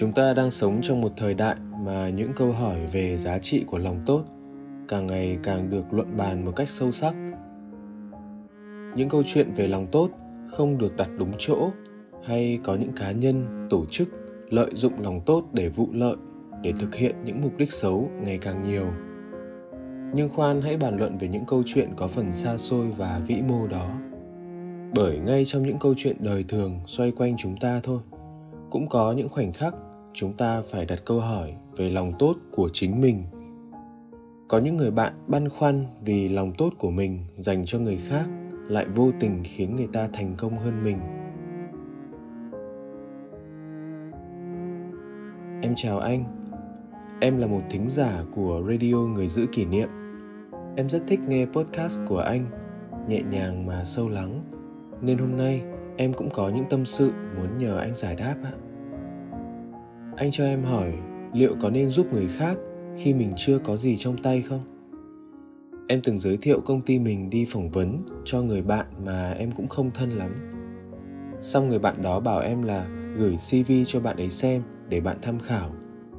chúng ta đang sống trong một thời đại mà những câu hỏi về giá trị của lòng tốt càng ngày càng được luận bàn một cách sâu sắc. Những câu chuyện về lòng tốt không được đặt đúng chỗ hay có những cá nhân, tổ chức lợi dụng lòng tốt để vụ lợi, để thực hiện những mục đích xấu ngày càng nhiều. Nhưng khoan, hãy bàn luận về những câu chuyện có phần xa xôi và vĩ mô đó. Bởi ngay trong những câu chuyện đời thường xoay quanh chúng ta thôi, cũng có những khoảnh khắc chúng ta phải đặt câu hỏi về lòng tốt của chính mình. Có những người bạn băn khoăn vì lòng tốt của mình dành cho người khác lại vô tình khiến người ta thành công hơn mình. Em chào anh. Em là một thính giả của radio người giữ kỷ niệm. Em rất thích nghe podcast của anh, nhẹ nhàng mà sâu lắng. Nên hôm nay em cũng có những tâm sự muốn nhờ anh giải đáp ạ anh cho em hỏi, liệu có nên giúp người khác khi mình chưa có gì trong tay không? Em từng giới thiệu công ty mình đi phỏng vấn cho người bạn mà em cũng không thân lắm. Xong người bạn đó bảo em là gửi cv cho bạn ấy xem để bạn tham khảo.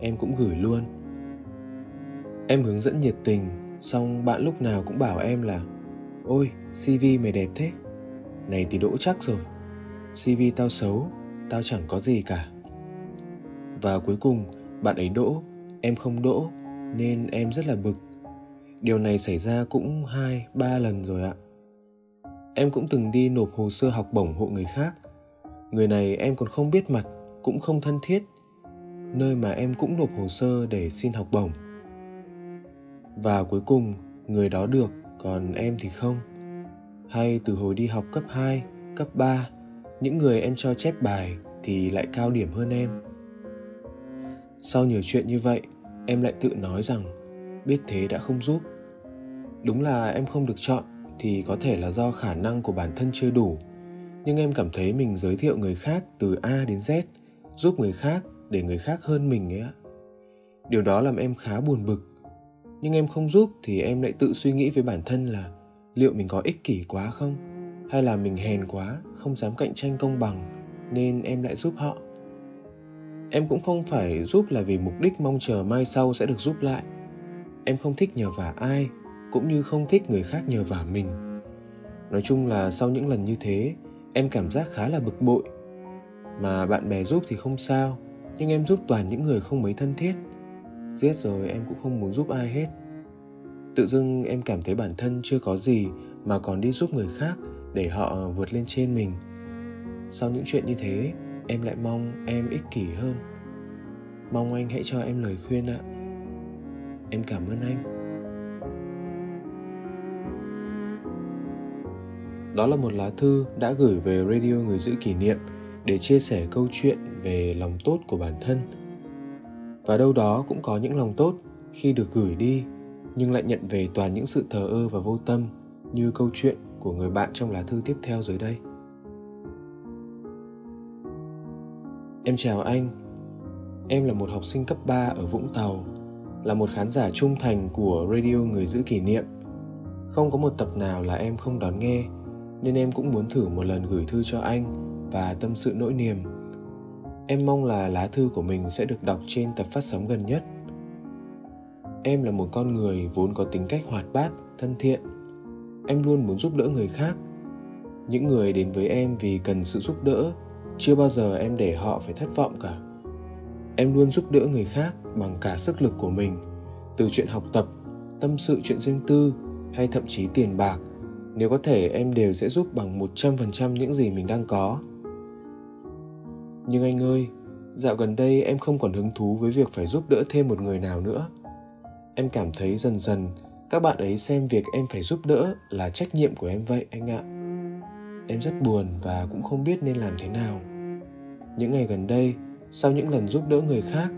Em cũng gửi luôn. Em hướng dẫn nhiệt tình, xong bạn lúc nào cũng bảo em là, ôi cv mày đẹp thế. Này thì đỗ chắc rồi. Cv tao xấu, tao chẳng có gì cả và cuối cùng bạn ấy đỗ. Em không đỗ nên em rất là bực. Điều này xảy ra cũng hai ba lần rồi ạ. Em cũng từng đi nộp hồ sơ học bổng hộ người khác. Người này em còn không biết mặt cũng không thân thiết. Nơi mà em cũng nộp hồ sơ để xin học bổng. Và cuối cùng người đó được còn em thì không. Hay từ hồi đi học cấp 2, cấp 3, những người em cho chép bài thì lại cao điểm hơn em sau nhiều chuyện như vậy, em lại tự nói rằng, biết thế đã không giúp. Đúng là em không được chọn thì có thể là do khả năng của bản thân chưa đủ. Nhưng em cảm thấy mình giới thiệu người khác từ a đến z, giúp người khác để người khác hơn mình ấy ạ. Điều đó làm em khá buồn bực. Nhưng em không giúp thì em lại tự suy nghĩ với bản thân là, liệu mình có ích kỷ quá không? Hay là mình hèn quá, không dám cạnh tranh công bằng, nên em lại giúp họ? Em cũng không phải giúp là vì mục đích mong chờ mai sau sẽ được giúp lại. Em không thích nhờ vả ai, cũng như không thích người khác nhờ vả mình. Nói chung là sau những lần như thế, em cảm giác khá là bực bội. Mà bạn bè giúp thì không sao, nhưng em giúp toàn những người không mấy thân thiết. Giết rồi em cũng không muốn giúp ai hết. Tự dưng em cảm thấy bản thân chưa có gì mà còn đi giúp người khác để họ vượt lên trên mình. Sau những chuyện như thế em lại mong em ích kỷ hơn. Mong anh hãy cho em lời khuyên ạ. Em cảm ơn anh. Đó là một lá thư đã gửi về radio người giữ kỷ niệm để chia sẻ câu chuyện về lòng tốt của bản thân. Và đâu đó cũng có những lòng tốt khi được gửi đi, nhưng lại nhận về toàn những sự thờ ơ và vô tâm như câu chuyện của người bạn trong lá thư tiếp theo dưới đây. Em chào anh. Em là một học sinh cấp 3 ở Vũng Tàu, là một khán giả trung thành của radio Người giữ kỷ niệm. Không có một tập nào là em không đón nghe, nên em cũng muốn thử một lần gửi thư cho anh và tâm sự nỗi niềm. Em mong là lá thư của mình sẽ được đọc trên tập phát sóng gần nhất. Em là một con người vốn có tính cách hoạt bát, thân thiện. Em luôn muốn giúp đỡ người khác. Những người đến với em vì cần sự giúp đỡ chưa bao giờ em để họ phải thất vọng cả. Em luôn giúp đỡ người khác bằng cả sức lực của mình, từ chuyện học tập, tâm sự chuyện riêng tư, hay thậm chí tiền bạc. Nếu có thể, em đều sẽ giúp bằng 100% những gì mình đang có. Nhưng anh ơi, dạo gần đây em không còn hứng thú với việc phải giúp đỡ thêm một người nào nữa. Em cảm thấy dần dần, các bạn ấy xem việc em phải giúp đỡ là trách nhiệm của em vậy anh ạ. Em rất buồn và cũng không biết nên làm thế nào những ngày gần đây, sau những lần giúp đỡ người khác,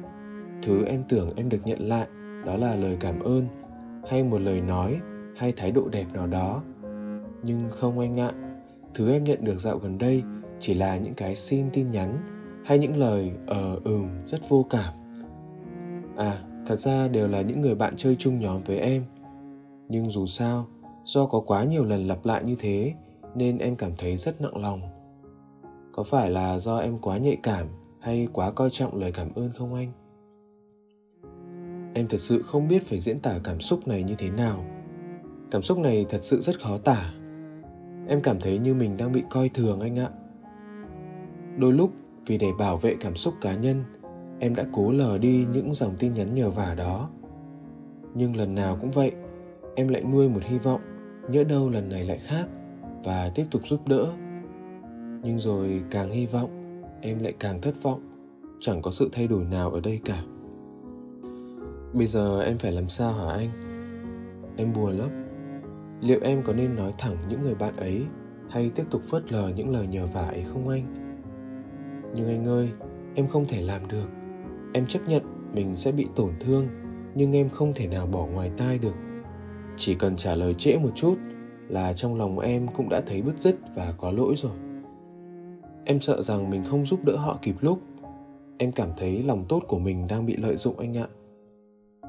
thứ em tưởng em được nhận lại đó là lời cảm ơn hay một lời nói hay thái độ đẹp nào đó. Nhưng không anh ạ, thứ em nhận được dạo gần đây chỉ là những cái xin tin nhắn hay những lời ờ ừm, rất vô cảm. À thật ra đều là những người bạn chơi chung nhóm với em. Nhưng dù sao, do có quá nhiều lần lặp lại như thế, nên em cảm thấy rất nặng lòng có phải là do em quá nhạy cảm hay quá coi trọng lời cảm ơn không anh? Em thật sự không biết phải diễn tả cảm xúc này như thế nào. Cảm xúc này thật sự rất khó tả. Em cảm thấy như mình đang bị coi thường anh ạ. Đôi lúc, vì để bảo vệ cảm xúc cá nhân, em đã cố lờ đi những dòng tin nhắn nhờ vả đó. Nhưng lần nào cũng vậy, em lại nuôi một hy vọng nhỡ đâu lần này lại khác và tiếp tục giúp đỡ nhưng rồi càng hy vọng, em lại càng thất vọng. Chẳng có sự thay đổi nào ở đây cả. Bây giờ em phải làm sao hả anh? Em buồn lắm. Liệu em có nên nói thẳng những người bạn ấy hay tiếp tục phớt lờ những lời nhờ vả ấy không anh? Nhưng anh ơi, em không thể làm được. Em chấp nhận mình sẽ bị tổn thương, nhưng em không thể nào bỏ ngoài tai được. Chỉ cần trả lời trễ một chút là trong lòng em cũng đã thấy bứt rứt và có lỗi rồi em sợ rằng mình không giúp đỡ họ kịp lúc. Em cảm thấy lòng tốt của mình đang bị lợi dụng anh ạ.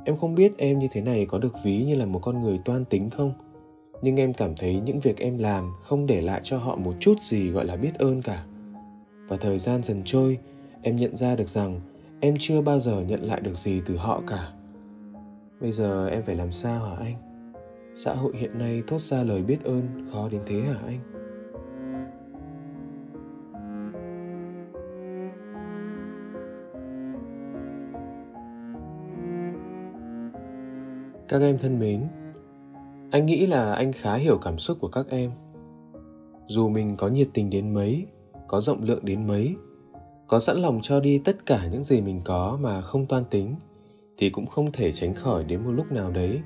Em không biết em như thế này có được ví như là một con người toan tính không, nhưng em cảm thấy những việc em làm không để lại cho họ một chút gì gọi là biết ơn cả. Và thời gian dần trôi, em nhận ra được rằng em chưa bao giờ nhận lại được gì từ họ cả. Bây giờ em phải làm sao hả anh? Xã hội hiện nay thốt ra lời biết ơn, khó đến thế hả anh? Các em thân mến, anh nghĩ là anh khá hiểu cảm xúc của các em. Dù mình có nhiệt tình đến mấy, có rộng lượng đến mấy, có sẵn lòng cho đi tất cả những gì mình có mà không toan tính, thì cũng không thể tránh khỏi đến một lúc nào đấy,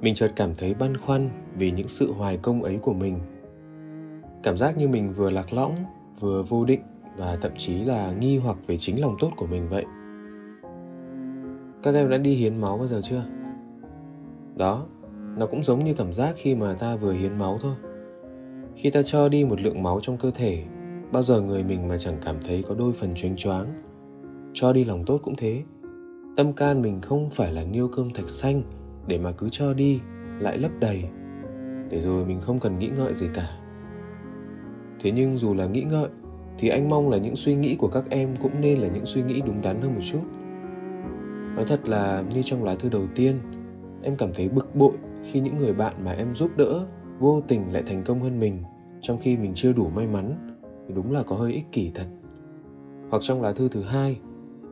mình chợt cảm thấy băn khoăn vì những sự hoài công ấy của mình. Cảm giác như mình vừa lạc lõng, vừa vô định và thậm chí là nghi hoặc về chính lòng tốt của mình vậy. Các em đã đi hiến máu bao giờ chưa? Đó, nó cũng giống như cảm giác khi mà ta vừa hiến máu thôi. Khi ta cho đi một lượng máu trong cơ thể, bao giờ người mình mà chẳng cảm thấy có đôi phần choáng choáng. Cho đi lòng tốt cũng thế. Tâm can mình không phải là niêu cơm thạch xanh để mà cứ cho đi, lại lấp đầy. Để rồi mình không cần nghĩ ngợi gì cả. Thế nhưng dù là nghĩ ngợi, thì anh mong là những suy nghĩ của các em cũng nên là những suy nghĩ đúng đắn hơn một chút. Nói thật là như trong lá thư đầu tiên em cảm thấy bực bội khi những người bạn mà em giúp đỡ vô tình lại thành công hơn mình, trong khi mình chưa đủ may mắn. Thì đúng là có hơi ích kỷ thật. Hoặc trong lá thư thứ hai,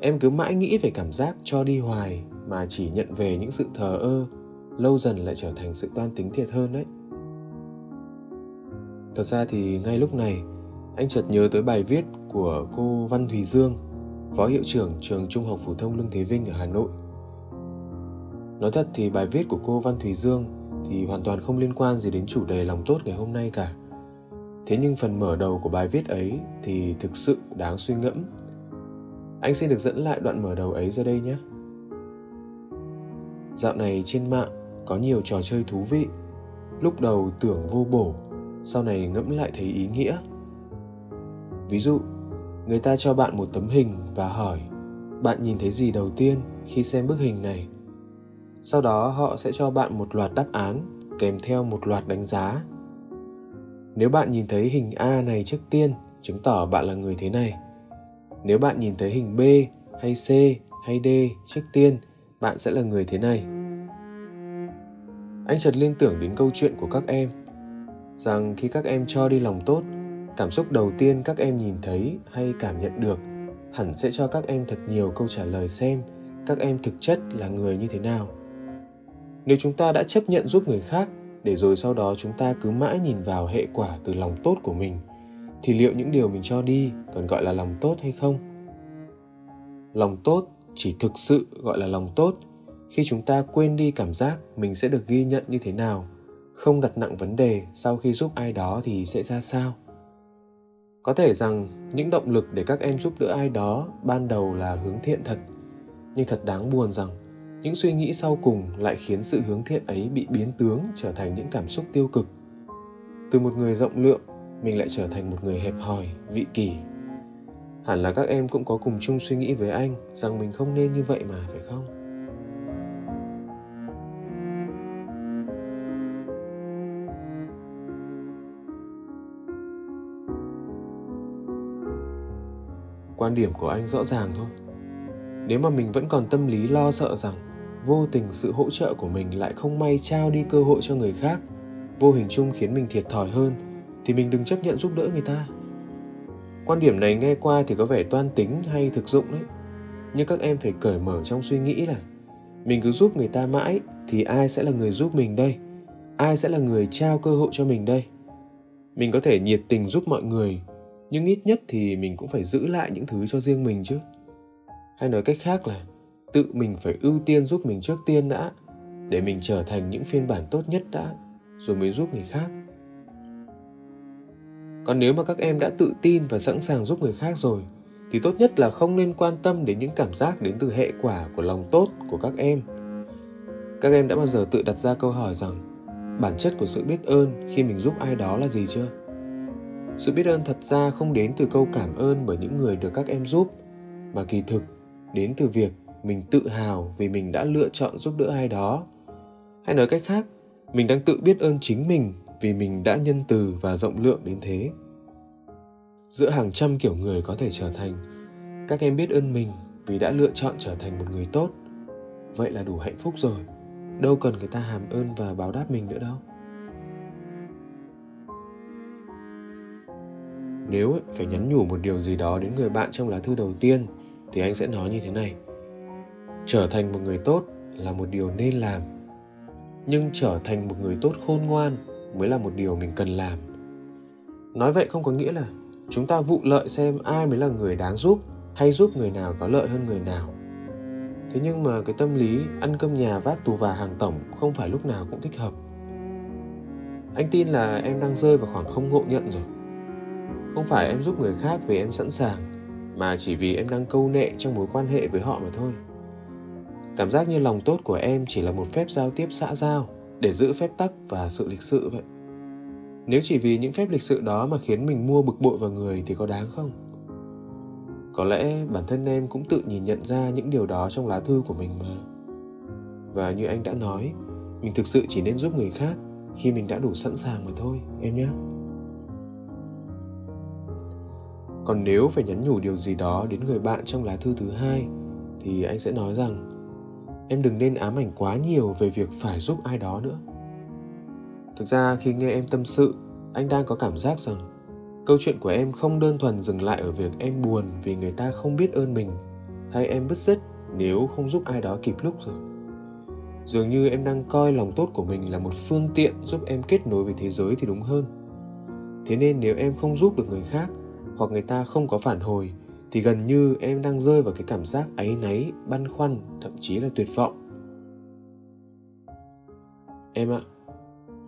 em cứ mãi nghĩ về cảm giác cho đi hoài mà chỉ nhận về những sự thờ ơ, lâu dần lại trở thành sự toan tính thiệt hơn đấy thật ra thì ngay lúc này, anh chợt nhớ tới bài viết của cô văn thùy dương, phó hiệu trưởng trường trung học phổ thông lương thế vinh ở hà nội nói thật thì bài viết của cô văn thùy dương thì hoàn toàn không liên quan gì đến chủ đề lòng tốt ngày hôm nay cả. Thế nhưng phần mở đầu của bài viết ấy thì thực sự đáng suy ngẫm. Anh xin được dẫn lại đoạn mở đầu ấy ra đây nhé. Dạo này trên mạng có nhiều trò chơi thú vị. Lúc đầu tưởng vô bổ, sau này ngẫm lại thấy ý nghĩa. Ví dụ, người ta cho bạn một tấm hình và hỏi, bạn nhìn thấy gì đầu tiên khi xem bức hình này? Sau đó họ sẽ cho bạn một loạt đáp án, kèm theo một loạt đánh giá. Nếu bạn nhìn thấy hình a này trước tiên, chứng tỏ bạn là người thế này. Nếu bạn nhìn thấy hình b hay c hay d trước tiên, bạn sẽ là người thế này. Anh chợt liên tưởng đến câu chuyện của các em. Rằng khi các em cho đi lòng tốt, cảm xúc đầu tiên các em nhìn thấy hay cảm nhận được hẳn sẽ cho các em thật nhiều câu trả lời xem các em thực chất là người như thế nào nếu chúng ta đã chấp nhận giúp người khác, để rồi sau đó chúng ta cứ mãi nhìn vào hệ quả từ lòng tốt của mình, thì liệu những điều mình cho đi còn gọi là lòng tốt hay không? Lòng tốt chỉ thực sự gọi là lòng tốt. Khi chúng ta quên đi cảm giác mình sẽ được ghi nhận như thế nào, không đặt nặng vấn đề sau khi giúp ai đó thì sẽ ra sao? Có thể rằng những động lực để các em giúp đỡ ai đó ban đầu là hướng thiện thật, nhưng thật đáng buồn rằng những suy nghĩ sau cùng lại khiến sự hướng thiện ấy bị biến tướng, trở thành những cảm xúc tiêu cực. Từ một người rộng lượng, mình lại trở thành một người hẹp hòi, vị kỷ. Hẳn là các em cũng có cùng chung suy nghĩ với anh rằng mình không nên như vậy mà, phải không? Quan điểm của anh rõ ràng thôi. Nếu mà mình vẫn còn tâm lý lo sợ rằng vô tình sự hỗ trợ của mình lại không may trao đi cơ hội cho người khác. Vô hình chung khiến mình thiệt thòi hơn, thì mình đừng chấp nhận giúp đỡ người ta. Quan điểm này nghe qua thì có vẻ toan tính hay thực dụng đấy. Nhưng các em phải cởi mở trong suy nghĩ là mình cứ giúp người ta mãi, thì ai sẽ là người giúp mình đây? Ai sẽ là người trao cơ hội cho mình đây? Mình có thể nhiệt tình giúp mọi người, nhưng ít nhất thì mình cũng phải giữ lại những thứ cho riêng mình chứ. Hay nói cách khác là tự mình phải ưu tiên giúp mình trước tiên đã, để mình trở thành những phiên bản tốt nhất đã, rồi mới giúp người khác. Còn nếu mà các em đã tự tin và sẵn sàng giúp người khác rồi, thì tốt nhất là không nên quan tâm đến những cảm giác đến từ hệ quả của lòng tốt của các em. Các em đã bao giờ tự đặt ra câu hỏi rằng, bản chất của sự biết ơn khi mình giúp ai đó là gì chưa? Sự biết ơn thật ra không đến từ câu cảm ơn bởi những người được các em giúp, mà kỳ thực đến từ việc mình tự hào vì mình đã lựa chọn giúp đỡ ai đó. Hay nói cách khác, mình đang tự biết ơn chính mình vì mình đã nhân từ và rộng lượng đến thế. Giữa hàng trăm kiểu người có thể trở thành, các em biết ơn mình vì đã lựa chọn trở thành một người tốt. Vậy là đủ hạnh phúc rồi, đâu cần người ta hàm ơn và báo đáp mình nữa đâu. Nếu phải nhắn nhủ một điều gì đó đến người bạn trong lá thư đầu tiên, thì anh sẽ nói như thế này trở thành một người tốt là một điều nên làm. Nhưng trở thành một người tốt khôn ngoan mới là một điều mình cần làm. Nói vậy không có nghĩa là chúng ta vụ lợi xem ai mới là người đáng giúp hay giúp người nào có lợi hơn người nào. Thế nhưng mà cái tâm lý ăn cơm nhà vác tù và hàng tổng không phải lúc nào cũng thích hợp. Anh tin là em đang rơi vào khoảng không ngộ nhận rồi. Không phải em giúp người khác vì em sẵn sàng, mà chỉ vì em đang câu nệ trong mối quan hệ với họ mà thôi cảm giác như lòng tốt của em chỉ là một phép giao tiếp xã giao, để giữ phép tắc và sự lịch sự vậy. Nếu chỉ vì những phép lịch sự đó mà khiến mình mua bực bội vào người thì có đáng không? Có lẽ bản thân em cũng tự nhìn nhận ra những điều đó trong lá thư của mình mà. Và như anh đã nói, mình thực sự chỉ nên giúp người khác khi mình đã đủ sẵn sàng mà thôi, em nhé. Còn nếu phải nhắn nhủ điều gì đó đến người bạn trong lá thư thứ hai, thì anh sẽ nói rằng em đừng nên ám ảnh quá nhiều về việc phải giúp ai đó nữa. Thực ra khi nghe em tâm sự, anh đang có cảm giác rằng câu chuyện của em không đơn thuần dừng lại ở việc em buồn vì người ta không biết ơn mình, hay em bứt rứt nếu không giúp ai đó kịp lúc rồi. Dường như em đang coi lòng tốt của mình là một phương tiện giúp em kết nối với thế giới thì đúng hơn. Thế nên nếu em không giúp được người khác, hoặc người ta không có phản hồi thì gần như em đang rơi vào cái cảm giác áy náy, băn khoăn, thậm chí là tuyệt vọng. Em ạ,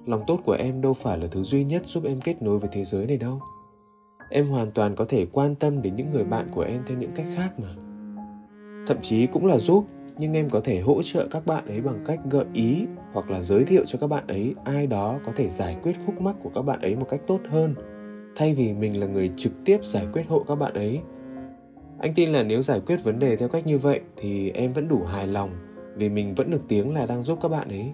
lòng tốt của em đâu phải là thứ duy nhất giúp em kết nối với thế giới này đâu. Em hoàn toàn có thể quan tâm đến những người bạn của em theo những cách khác mà. Thậm chí cũng là giúp, nhưng em có thể hỗ trợ các bạn ấy bằng cách gợi ý hoặc là giới thiệu cho các bạn ấy ai đó có thể giải quyết khúc mắc của các bạn ấy một cách tốt hơn, thay vì mình là người trực tiếp giải quyết hộ các bạn ấy anh tin là nếu giải quyết vấn đề theo cách như vậy thì em vẫn đủ hài lòng vì mình vẫn được tiếng là đang giúp các bạn ấy.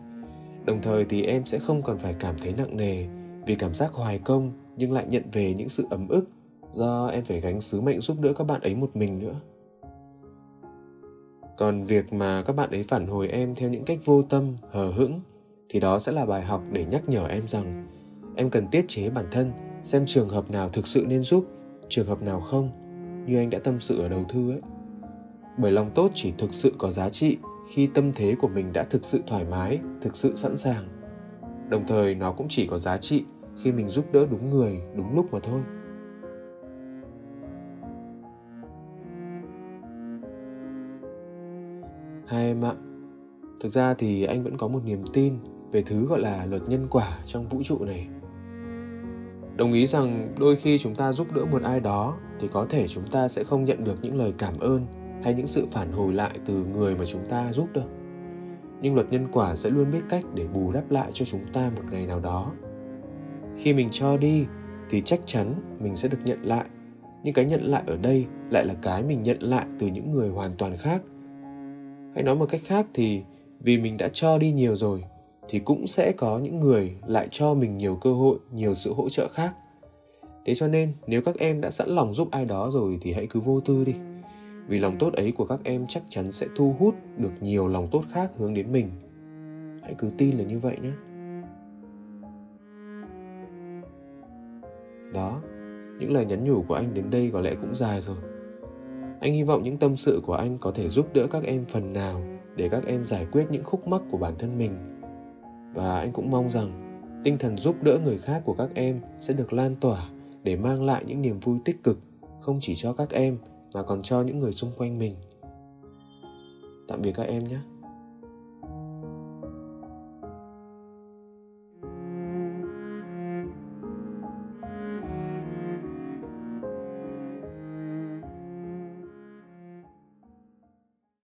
Đồng thời thì em sẽ không còn phải cảm thấy nặng nề vì cảm giác hoài công nhưng lại nhận về những sự ấm ức do em phải gánh sứ mệnh giúp đỡ các bạn ấy một mình nữa. Còn việc mà các bạn ấy phản hồi em theo những cách vô tâm, hờ hững thì đó sẽ là bài học để nhắc nhở em rằng em cần tiết chế bản thân, xem trường hợp nào thực sự nên giúp, trường hợp nào không như anh đã tâm sự ở đầu thư ấy. Bởi lòng tốt chỉ thực sự có giá trị khi tâm thế của mình đã thực sự thoải mái, thực sự sẵn sàng. Đồng thời, nó cũng chỉ có giá trị khi mình giúp đỡ đúng người, đúng lúc mà thôi. Hai em ạ, thực ra thì anh vẫn có một niềm tin về thứ gọi là luật nhân quả trong vũ trụ này đồng ý rằng đôi khi chúng ta giúp đỡ một ai đó thì có thể chúng ta sẽ không nhận được những lời cảm ơn hay những sự phản hồi lại từ người mà chúng ta giúp đâu nhưng luật nhân quả sẽ luôn biết cách để bù đắp lại cho chúng ta một ngày nào đó. Khi mình cho đi, thì chắc chắn mình sẽ được nhận lại. Nhưng cái nhận lại ở đây lại là cái mình nhận lại từ những người hoàn toàn khác. Hay nói một cách khác thì, vì mình đã cho đi nhiều rồi thì cũng sẽ có những người lại cho mình nhiều cơ hội, nhiều sự hỗ trợ khác. Thế cho nên, nếu các em đã sẵn lòng giúp ai đó rồi thì hãy cứ vô tư đi. Vì lòng tốt ấy của các em chắc chắn sẽ thu hút được nhiều lòng tốt khác hướng đến mình. Hãy cứ tin là như vậy nhé. Đó, những lời nhắn nhủ của anh đến đây có lẽ cũng dài rồi. Anh hy vọng những tâm sự của anh có thể giúp đỡ các em phần nào để các em giải quyết những khúc mắc của bản thân mình và anh cũng mong rằng tinh thần giúp đỡ người khác của các em sẽ được lan tỏa để mang lại những niềm vui tích cực, không chỉ cho các em mà còn cho những người xung quanh mình. Tạm biệt các em nhé.